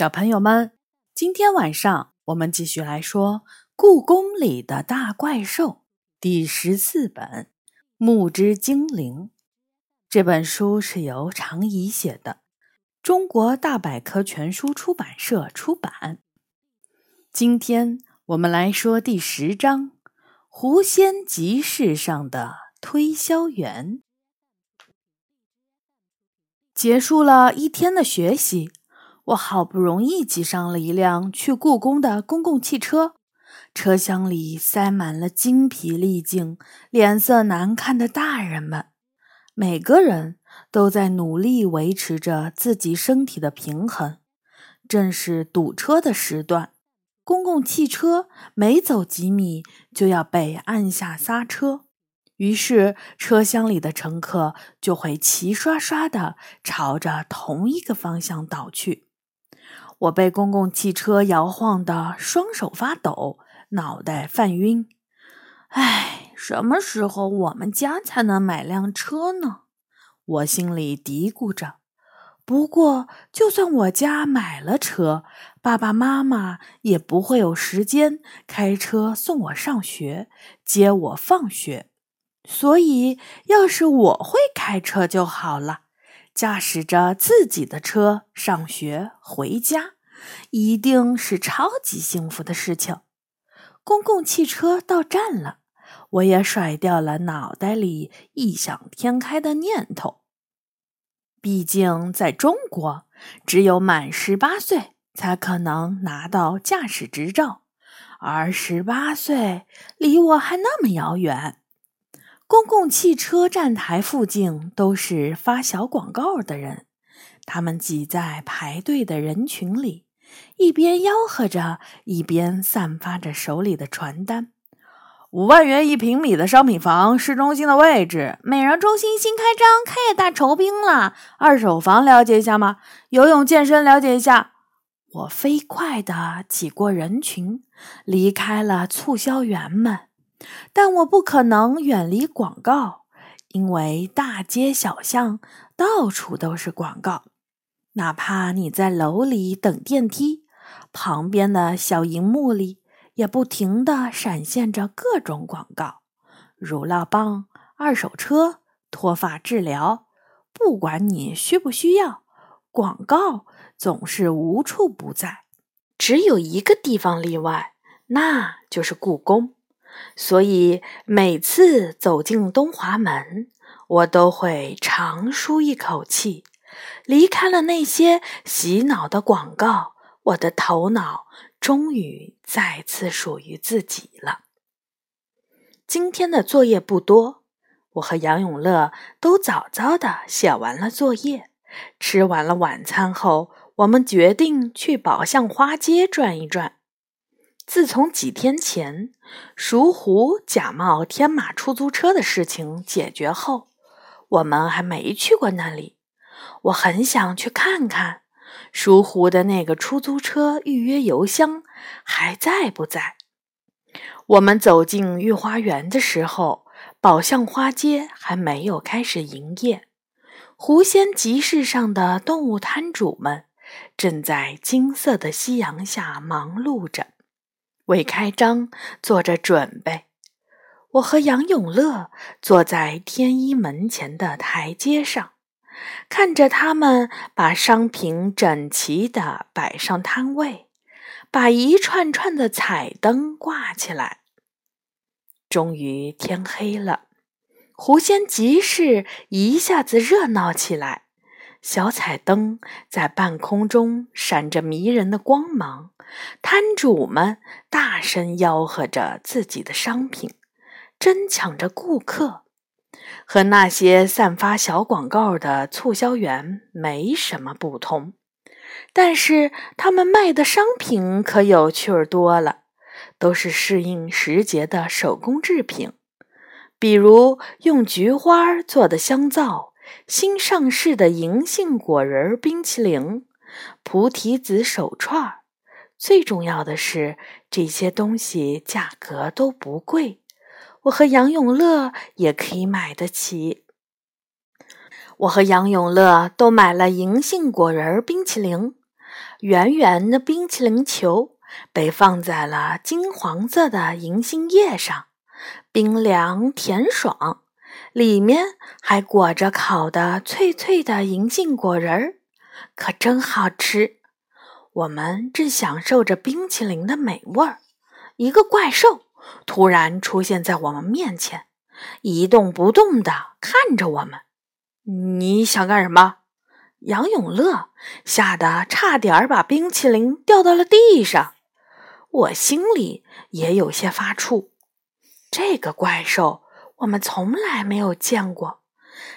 小朋友们，今天晚上我们继续来说《故宫里的大怪兽》第十四本《木之精灵》。这本书是由常怡写的，中国大百科全书出版社出版。今天我们来说第十章《狐仙集市上的推销员》。结束了一天的学习。我好不容易挤上了一辆去故宫的公共汽车，车厢里塞满了精疲力尽、脸色难看的大人们，每个人都在努力维持着自己身体的平衡。正是堵车的时段，公共汽车每走几米就要被按下刹车，于是车厢里的乘客就会齐刷刷地朝着同一个方向倒去。我被公共汽车摇晃的双手发抖，脑袋犯晕。唉，什么时候我们家才能买辆车呢？我心里嘀咕着。不过，就算我家买了车，爸爸妈妈也不会有时间开车送我上学、接我放学。所以，要是我会开车就好了。驾驶着自己的车上学回家，一定是超级幸福的事情。公共汽车到站了，我也甩掉了脑袋里异想天开的念头。毕竟在中国，只有满十八岁才可能拿到驾驶执照，而十八岁离我还那么遥远。公共汽车站台附近都是发小广告的人，他们挤在排队的人群里，一边吆喝着，一边散发着手里的传单。五万元一平米的商品房，市中心的位置，美容中心新开张，开业大酬宾了。二手房了解一下吗？游泳健身了解一下。我飞快地挤过人群，离开了促销员们。但我不可能远离广告，因为大街小巷到处都是广告。哪怕你在楼里等电梯，旁边的小荧幕里也不停地闪现着各种广告：乳酪棒、二手车、脱发治疗。不管你需不需要，广告总是无处不在。只有一个地方例外，那就是故宫。所以每次走进东华门，我都会长舒一口气。离开了那些洗脑的广告，我的头脑终于再次属于自己了。今天的作业不多，我和杨永乐都早早的写完了作业。吃完了晚餐后，我们决定去宝象花街转一转。自从几天前熟狐假冒天马出租车的事情解决后，我们还没去过那里。我很想去看看熟狐的那个出租车预约邮箱还在不在。我们走进御花园的时候，宝象花街还没有开始营业。狐仙集市上的动物摊主们正在金色的夕阳下忙碌着。为开张做着准备，我和杨永乐坐在天一门前的台阶上，看着他们把商品整齐地摆上摊位，把一串串的彩灯挂起来。终于天黑了，狐仙集市一下子热闹起来。小彩灯在半空中闪着迷人的光芒，摊主们大声吆喝着自己的商品，争抢着顾客。和那些散发小广告的促销员没什么不同，但是他们卖的商品可有趣儿多了，都是适应时节的手工制品，比如用菊花做的香皂。新上市的银杏果仁冰淇淋、菩提子手串最重要的是这些东西价格都不贵，我和杨永乐也可以买得起。我和杨永乐都买了银杏果仁冰淇淋，圆圆的冰淇淋球被放在了金黄色的银杏叶上，冰凉甜爽，里面还裹着烤的脆脆的银杏果仁，可真好吃。我们正享受着冰淇淋的美味儿，一个怪兽突然出现在我们面前，一动不动地看着我们。你想干什么？杨永乐吓得差点把冰淇淋掉到了地上，我心里也有些发怵。这个怪兽我们从来没有见过，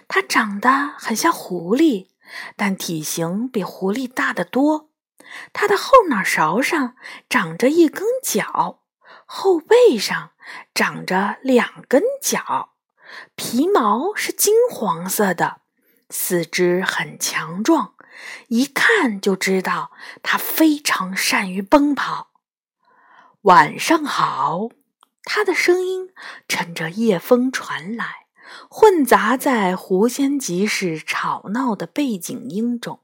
它长得很像狐狸，但体型比狐狸大得多。它的后脑勺上长着一根角，后背上长着两根角，皮毛是金黄色的。四肢很强壮，一看就知道它非常善于奔跑。晚上好，它的声音趁着夜风传来，混杂在狐仙集市吵闹的背景音中。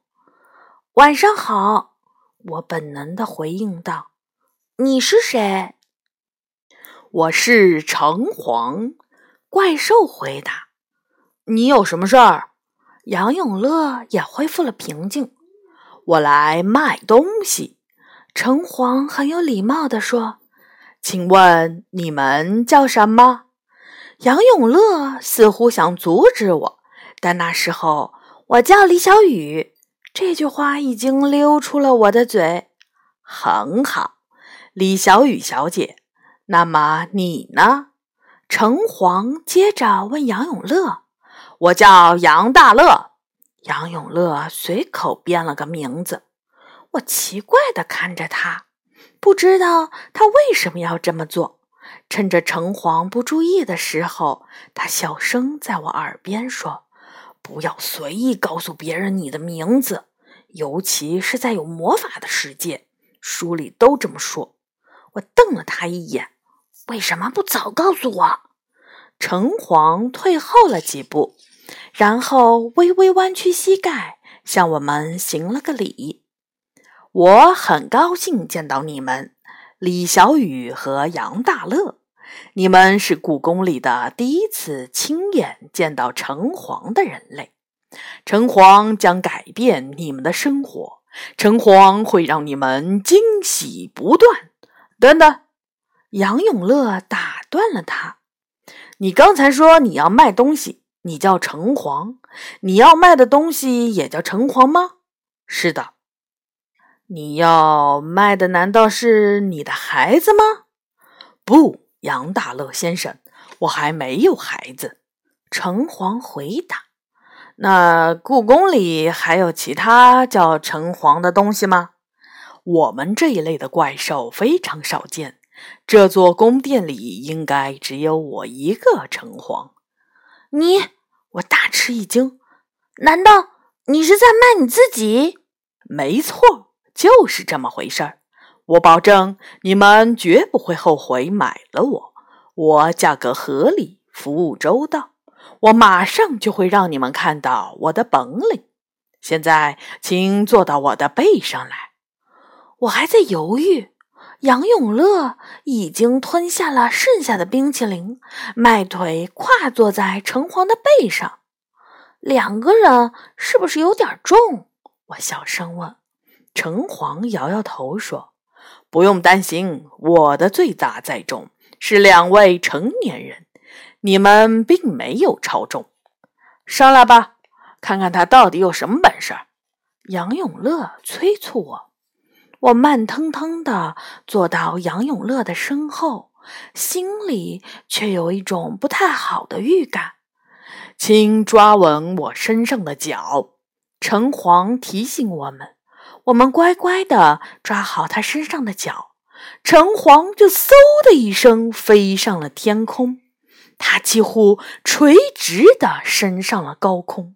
晚上好，我本能的回应道：“你是谁？”我是城隍。怪兽回答：“你有什么事儿？”杨永乐也恢复了平静。我来卖东西。城隍很有礼貌地说：“请问你们叫什么？”杨永乐似乎想阻止我，但那时候我叫李小雨。这句话已经溜出了我的嘴。很好，李小雨小姐。那么你呢？城隍接着问杨永乐。我叫杨大乐，杨永乐随口编了个名字。我奇怪地看着他，不知道他为什么要这么做。趁着城隍不注意的时候，他小声在我耳边说：“不要随意告诉别人你的名字，尤其是在有魔法的世界，书里都这么说。”我瞪了他一眼：“为什么不早告诉我？”城隍退后了几步。然后微微弯曲膝盖，向我们行了个礼。我很高兴见到你们，李小雨和杨大乐。你们是故宫里的第一次亲眼见到城隍的人类。城隍将改变你们的生活，城隍会让你们惊喜不断。等等，杨永乐打断了他：“你刚才说你要卖东西。”你叫城隍，你要卖的东西也叫城隍吗？是的。你要卖的难道是你的孩子吗？不，杨大乐先生，我还没有孩子。城隍回答。那故宫里还有其他叫城隍的东西吗？我们这一类的怪兽非常少见，这座宫殿里应该只有我一个城隍。你，我大吃一惊，难道你是在卖你自己？没错，就是这么回事儿。我保证你们绝不会后悔买了我。我价格合理，服务周到，我马上就会让你们看到我的本领。现在，请坐到我的背上来。我还在犹豫。杨永乐已经吞下了剩下的冰淇淋，迈腿跨坐在城隍的背上。两个人是不是有点重？我小声问。城隍摇摇头说：“不用担心，我的最大载重是两位成年人，你们并没有超重。上来吧，看看他到底有什么本事。”杨永乐催促我。我慢腾腾地坐到杨永乐的身后，心里却有一种不太好的预感。请抓稳我身上的脚，城隍提醒我们。我们乖乖地抓好他身上的脚，城隍就嗖的一声飞上了天空，他几乎垂直地升上了高空，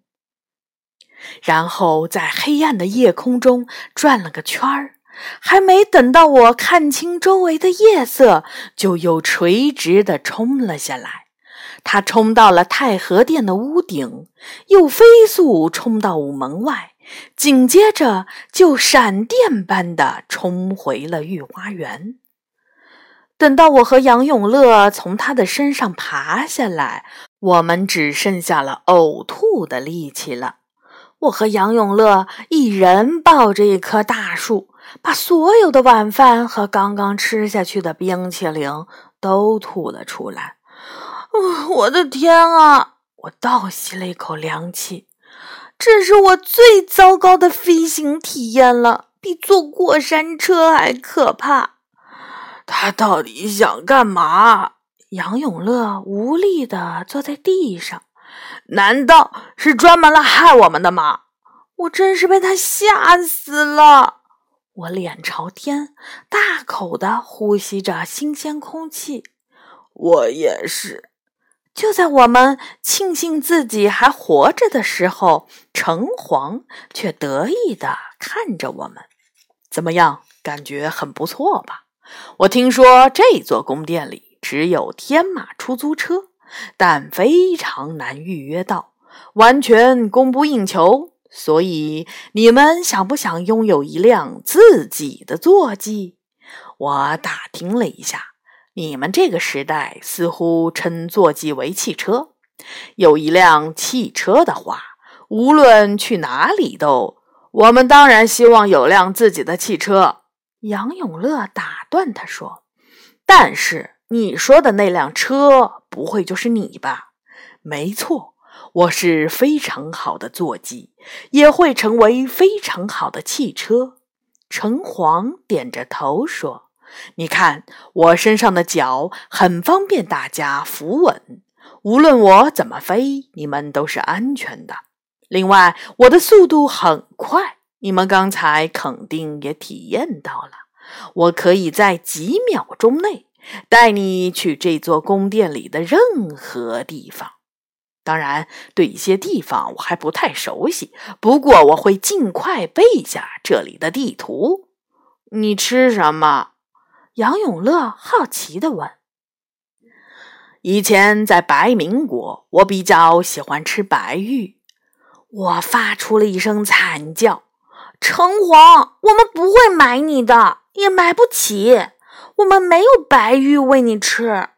然后在黑暗的夜空中转了个圈儿。还没等到我看清周围的夜色，就又垂直地冲了下来。他冲到了太和殿的屋顶，又飞速冲到午门外，紧接着就闪电般的冲回了御花园。等到我和杨永乐从他的身上爬下来，我们只剩下了呕吐的力气了。我和杨永乐一人抱着一棵大树，把所有的晚饭和刚刚吃下去的冰淇淋都吐了出来。我的天啊！我倒吸了一口凉气。这是我最糟糕的飞行体验了，比坐过山车还可怕。他到底想干嘛？杨永乐无力地坐在地上。难道是专门来害我们的吗？我真是被他吓死了。我脸朝天，大口地呼吸着新鲜空气。我也是。就在我们庆幸自己还活着的时候，城隍却得意地看着我们。怎么样？感觉很不错吧？我听说这座宫殿里只有天马出租车，但非常难预约到，完全供不应求。所以你们想不想拥有一辆自己的坐骑？我打听了一下，你们这个时代似乎称坐骑为汽车。有一辆汽车的话，无论去哪里都……我们当然希望有辆自己的汽车。杨永乐打断他说：“但是你说的那辆车，不会就是你吧？”“没错，我是非常好的坐骑，也会成为非常好的汽车。”城隍点着头说：“你看，我身上的角很方便大家扶稳，无论我怎么飞，你们都是安全的。另外，我的速度很快。”你们刚才肯定也体验到了，我可以在几秒钟内带你去这座宫殿里的任何地方。当然，对一些地方我还不太熟悉，不过我会尽快背下这里的地图。你吃什么？杨永乐好奇地问。以前在白民国，我比较喜欢吃白玉。我发出了一声惨叫。城隍，我们不会买你的，也买不起。我们没有白玉喂你吃。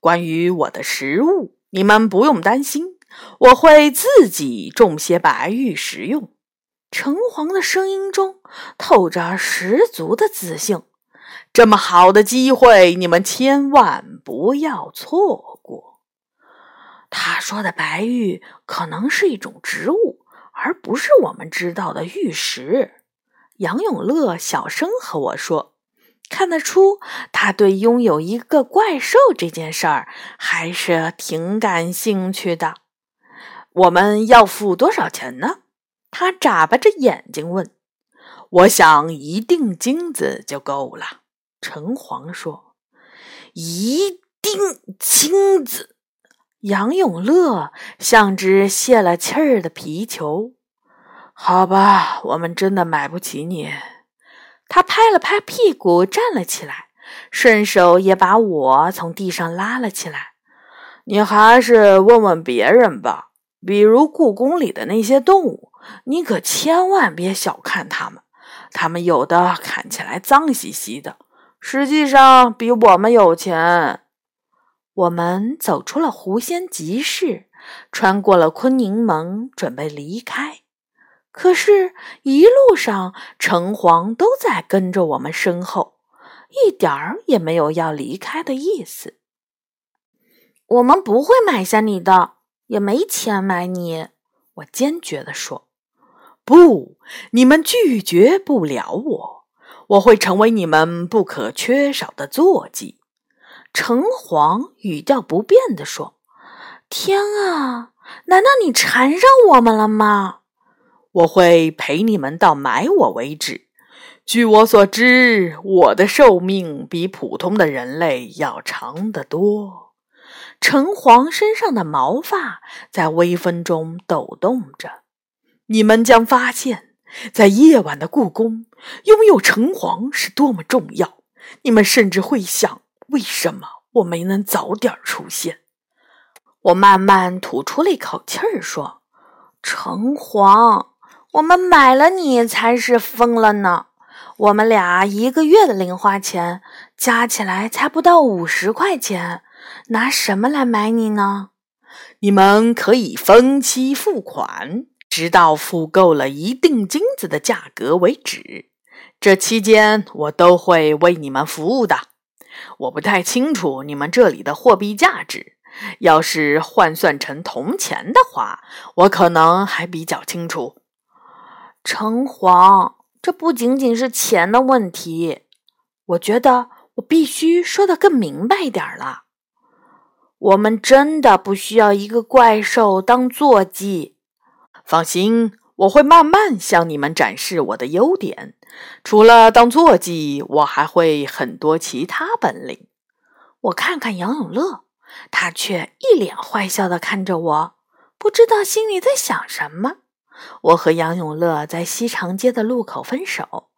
关于我的食物，你们不用担心，我会自己种些白玉食用。城隍的声音中透着十足的自信。这么好的机会，你们千万不要错过。他说的白玉可能是一种植物。而不是我们知道的玉石。杨永乐小声和我说：“看得出，他对拥有一个怪兽这件事儿还是挺感兴趣的。我们要付多少钱呢？”他眨巴着眼睛问。“我想一锭金子就够了。”城隍说。“一锭金子。”杨永乐像只泄了气儿的皮球。好吧，我们真的买不起你。他拍了拍屁股，站了起来，顺手也把我从地上拉了起来。你还是问问别人吧，比如故宫里的那些动物，你可千万别小看它们。它们有的看起来脏兮兮的，实际上比我们有钱。我们走出了狐仙集市，穿过了坤宁门，准备离开。可是，一路上城隍都在跟着我们身后，一点儿也没有要离开的意思。我们不会买下你的，也没钱买你。我坚决地说：“不，你们拒绝不了我，我会成为你们不可缺少的坐骑。”城隍语调不变地说：“天啊，难道你缠上我们了吗？我会陪你们到买我为止。据我所知，我的寿命比普通的人类要长得多。”城隍身上的毛发在微风中抖动着。你们将发现，在夜晚的故宫，拥有城隍是多么重要。你们甚至会想。为什么我没能早点出现？我慢慢吐出了一口气儿，说：“城隍，我们买了你才是疯了呢！我们俩一个月的零花钱加起来才不到五十块钱，拿什么来买你呢？你们可以分期付款，直到付够了一定金子的价格为止。这期间我都会为你们服务的。我不太清楚你们这里的货币价值，要是换算成铜钱的话，我可能还比较清楚。城隍，这不仅仅是钱的问题，我觉得我必须说的更明白一点了。我们真的不需要一个怪兽当坐骑。放心，我会慢慢向你们展示我的优点。除了当坐骑，我还会很多其他本领。我看看杨永乐，他却一脸坏笑的看着我，不知道心里在想什么。我和杨永乐在西长街的路口分手，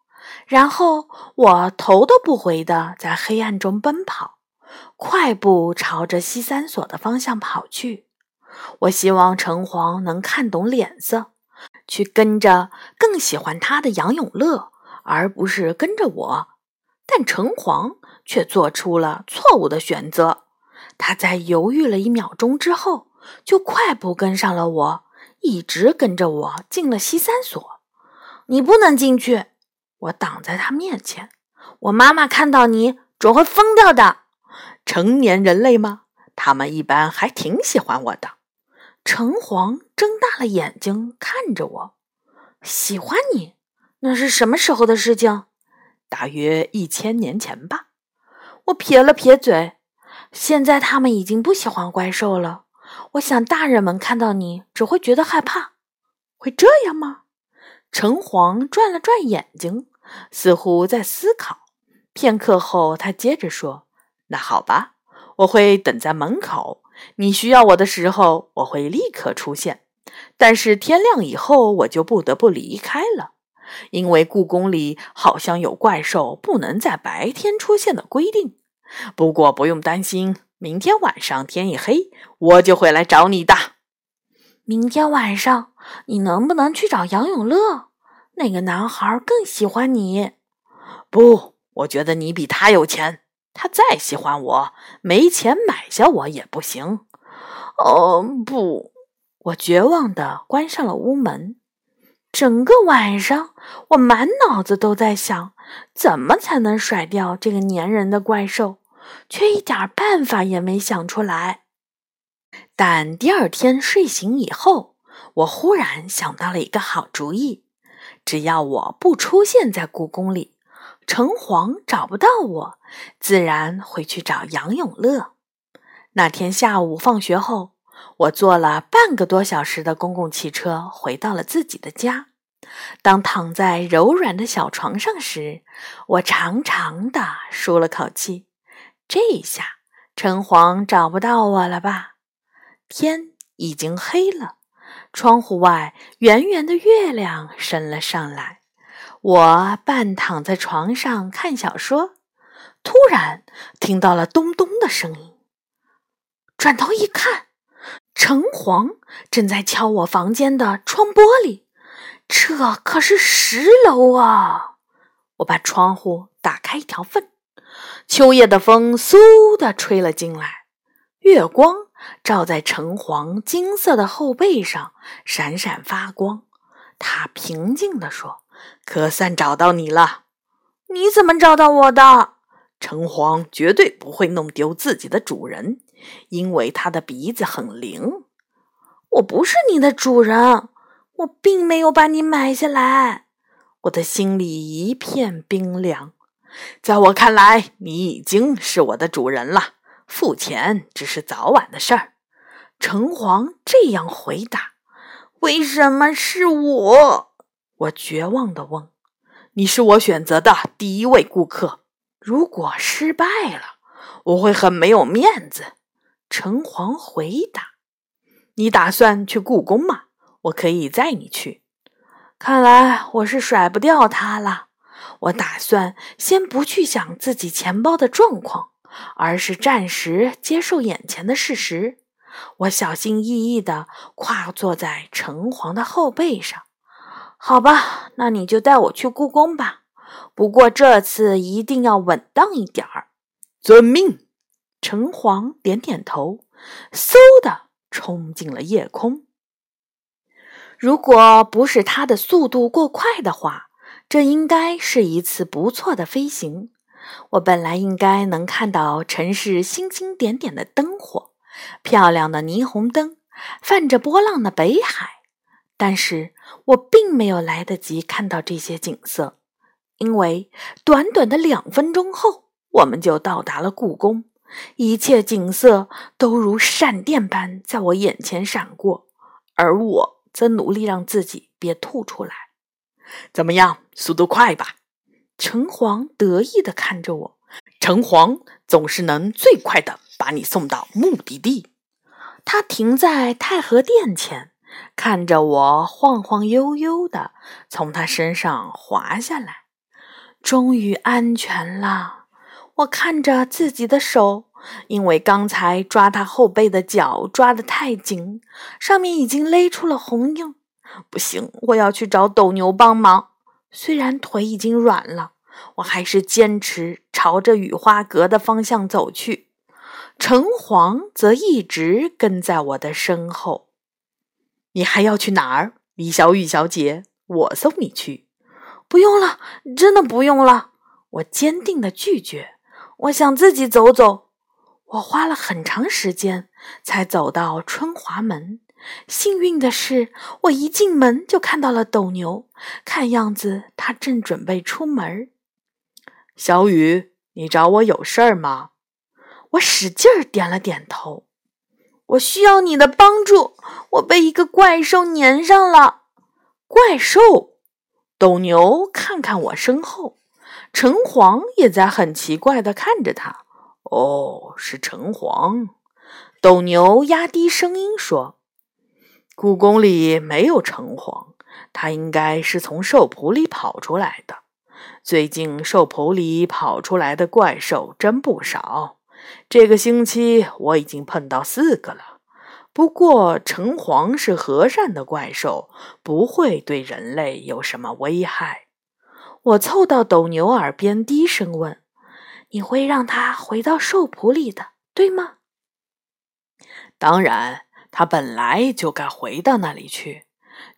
然后我头都不回的在黑暗中奔跑，快步朝着西三所的方向跑去。我希望城隍能看懂脸色，去跟着更喜欢他的杨永乐，而不是跟着我。但城隍却做出了错误的选择，他在犹豫了一秒钟之后，就快步跟上了我。一直跟着我进了西三所，你不能进去！我挡在他面前。我妈妈看到你准会疯掉的。成年人类吗？他们一般还挺喜欢我的。城隍睁大了眼睛看着我，喜欢你？那是什么时候的事情？大约一千年前吧。我撇了撇嘴。现在他们已经不喜欢怪兽了。我想，大人们看到你只会觉得害怕，会这样吗？城隍转了转眼睛，似乎在思考。片刻后，他接着说：“那好吧，我会等在门口。你需要我的时候，我会立刻出现。但是天亮以后，我就不得不离开了，因为故宫里好像有怪兽不能在白天出现的规定。不过不用担心。”明天晚上天一黑，我就会来找你的。明天晚上，你能不能去找杨永乐？那个男孩更喜欢你。不，我觉得你比他有钱。他再喜欢我，没钱买下我也不行。哦，不！我绝望的关上了屋门。整个晚上，我满脑子都在想，怎么才能甩掉这个粘人的怪兽。却一点办法也没想出来。但第二天睡醒以后，我忽然想到了一个好主意：只要我不出现在故宫里，城隍找不到我，自然会去找杨永乐。那天下午放学后，我坐了半个多小时的公共汽车回到了自己的家。当躺在柔软的小床上时，我长长的舒了口气。这下城隍找不到我了吧？天已经黑了，窗户外圆圆的月亮升了上来。我半躺在床上看小说，突然听到了咚咚的声音。转头一看，城隍正在敲我房间的窗玻璃。这可是十楼啊！我把窗户打开一条缝。秋夜的风嗖地吹了进来，月光照在城隍金色的后背上，闪闪发光。他平静地说：“可算找到你了。你怎么找到我的？城隍绝对不会弄丢自己的主人，因为他的鼻子很灵。我不是你的主人，我并没有把你买下来。我的心里一片冰凉。”在我看来，你已经是我的主人了。付钱只是早晚的事儿。城隍这样回答：“为什么是我？”我绝望地问：“你是我选择的第一位顾客。如果失败了，我会很没有面子。”城隍回答：“你打算去故宫吗？我可以载你去。”看来我是甩不掉他了。我打算先不去想自己钱包的状况，而是暂时接受眼前的事实。我小心翼翼地跨坐在城隍的后背上。好吧，那你就带我去故宫吧。不过这次一定要稳当一点儿。遵命。城隍点点头，嗖的冲进了夜空。如果不是他的速度过快的话，这应该是一次不错的飞行。我本来应该能看到城市星星点点的灯火，漂亮的霓虹灯，泛着波浪的北海。但是我并没有来得及看到这些景色，因为短短的两分钟后，我们就到达了故宫。一切景色都如闪电般在我眼前闪过，而我则努力让自己别吐出来。怎么样，速度快吧？城隍得意地看着我。城隍总是能最快的把你送到目的地。他停在太和殿前。看着我晃晃悠悠的从他身上滑下来，终于安全了。我看着自己的手，因为刚才抓他后背的脚抓得太紧，上面已经勒出了红印。不行，我要去找斗牛帮忙。虽然腿已经软了，我还是坚持朝着雨花阁的方向走去。城隍则一直跟在我的身后。你还要去哪儿，李小雨小姐？我送你去。不用了，真的不用了。我坚定的拒绝。我想自己走走。我花了很长时间才走到春华门。幸运的是，我一进门就看到了斗牛。看样子他正准备出门。小雨，你找我有事儿吗？我使劲儿点了点头。我需要你的帮助，我被一个怪兽粘上了。怪兽，斗牛，看看我身后，城隍也在很奇怪的看着他。哦，是城隍。斗牛压低声音说：“故宫里没有城隍，他应该是从兽谱里跑出来的。最近兽谱里跑出来的怪兽真不少。”这个星期我已经碰到四个了，不过城隍是和善的怪兽，不会对人类有什么危害。我凑到斗牛耳边低声问：“你会让他回到兽谱里的，对吗？”“当然，他本来就该回到那里去。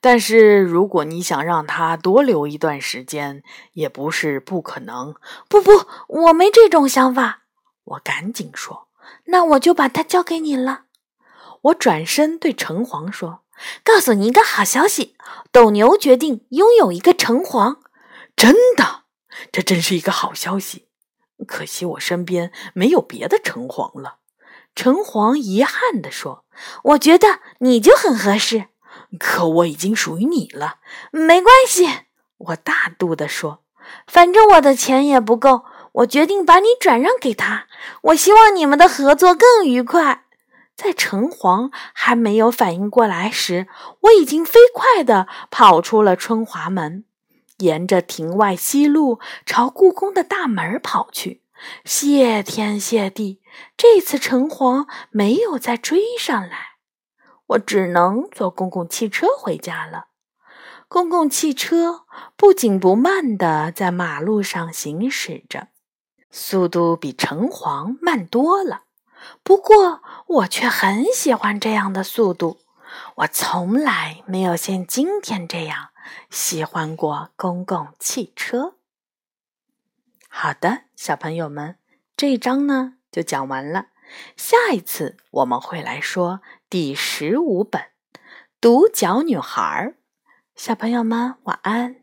但是如果你想让他多留一段时间，也不是不可能。”“不不，我没这种想法。”我赶紧说：“那我就把它交给你了。”我转身对城隍说：“告诉你一个好消息，斗牛决定拥有一个城隍。”真的，这真是一个好消息。可惜我身边没有别的城隍了。城隍遗憾地说：“我觉得你就很合适。”可我已经属于你了。没关系，我大度地说：“反正我的钱也不够。”我决定把你转让给他。我希望你们的合作更愉快。在城隍还没有反应过来时，我已经飞快地跑出了春华门，沿着庭外西路朝故宫的大门跑去。谢天谢地，这次城隍没有再追上来，我只能坐公共汽车回家了。公共汽车不紧不慢地在马路上行驶着。速度比城隍慢多了，不过我却很喜欢这样的速度。我从来没有像今天这样喜欢过公共汽车。好的，小朋友们，这一章呢就讲完了。下一次我们会来说第十五本《独角女孩》。小朋友们，晚安。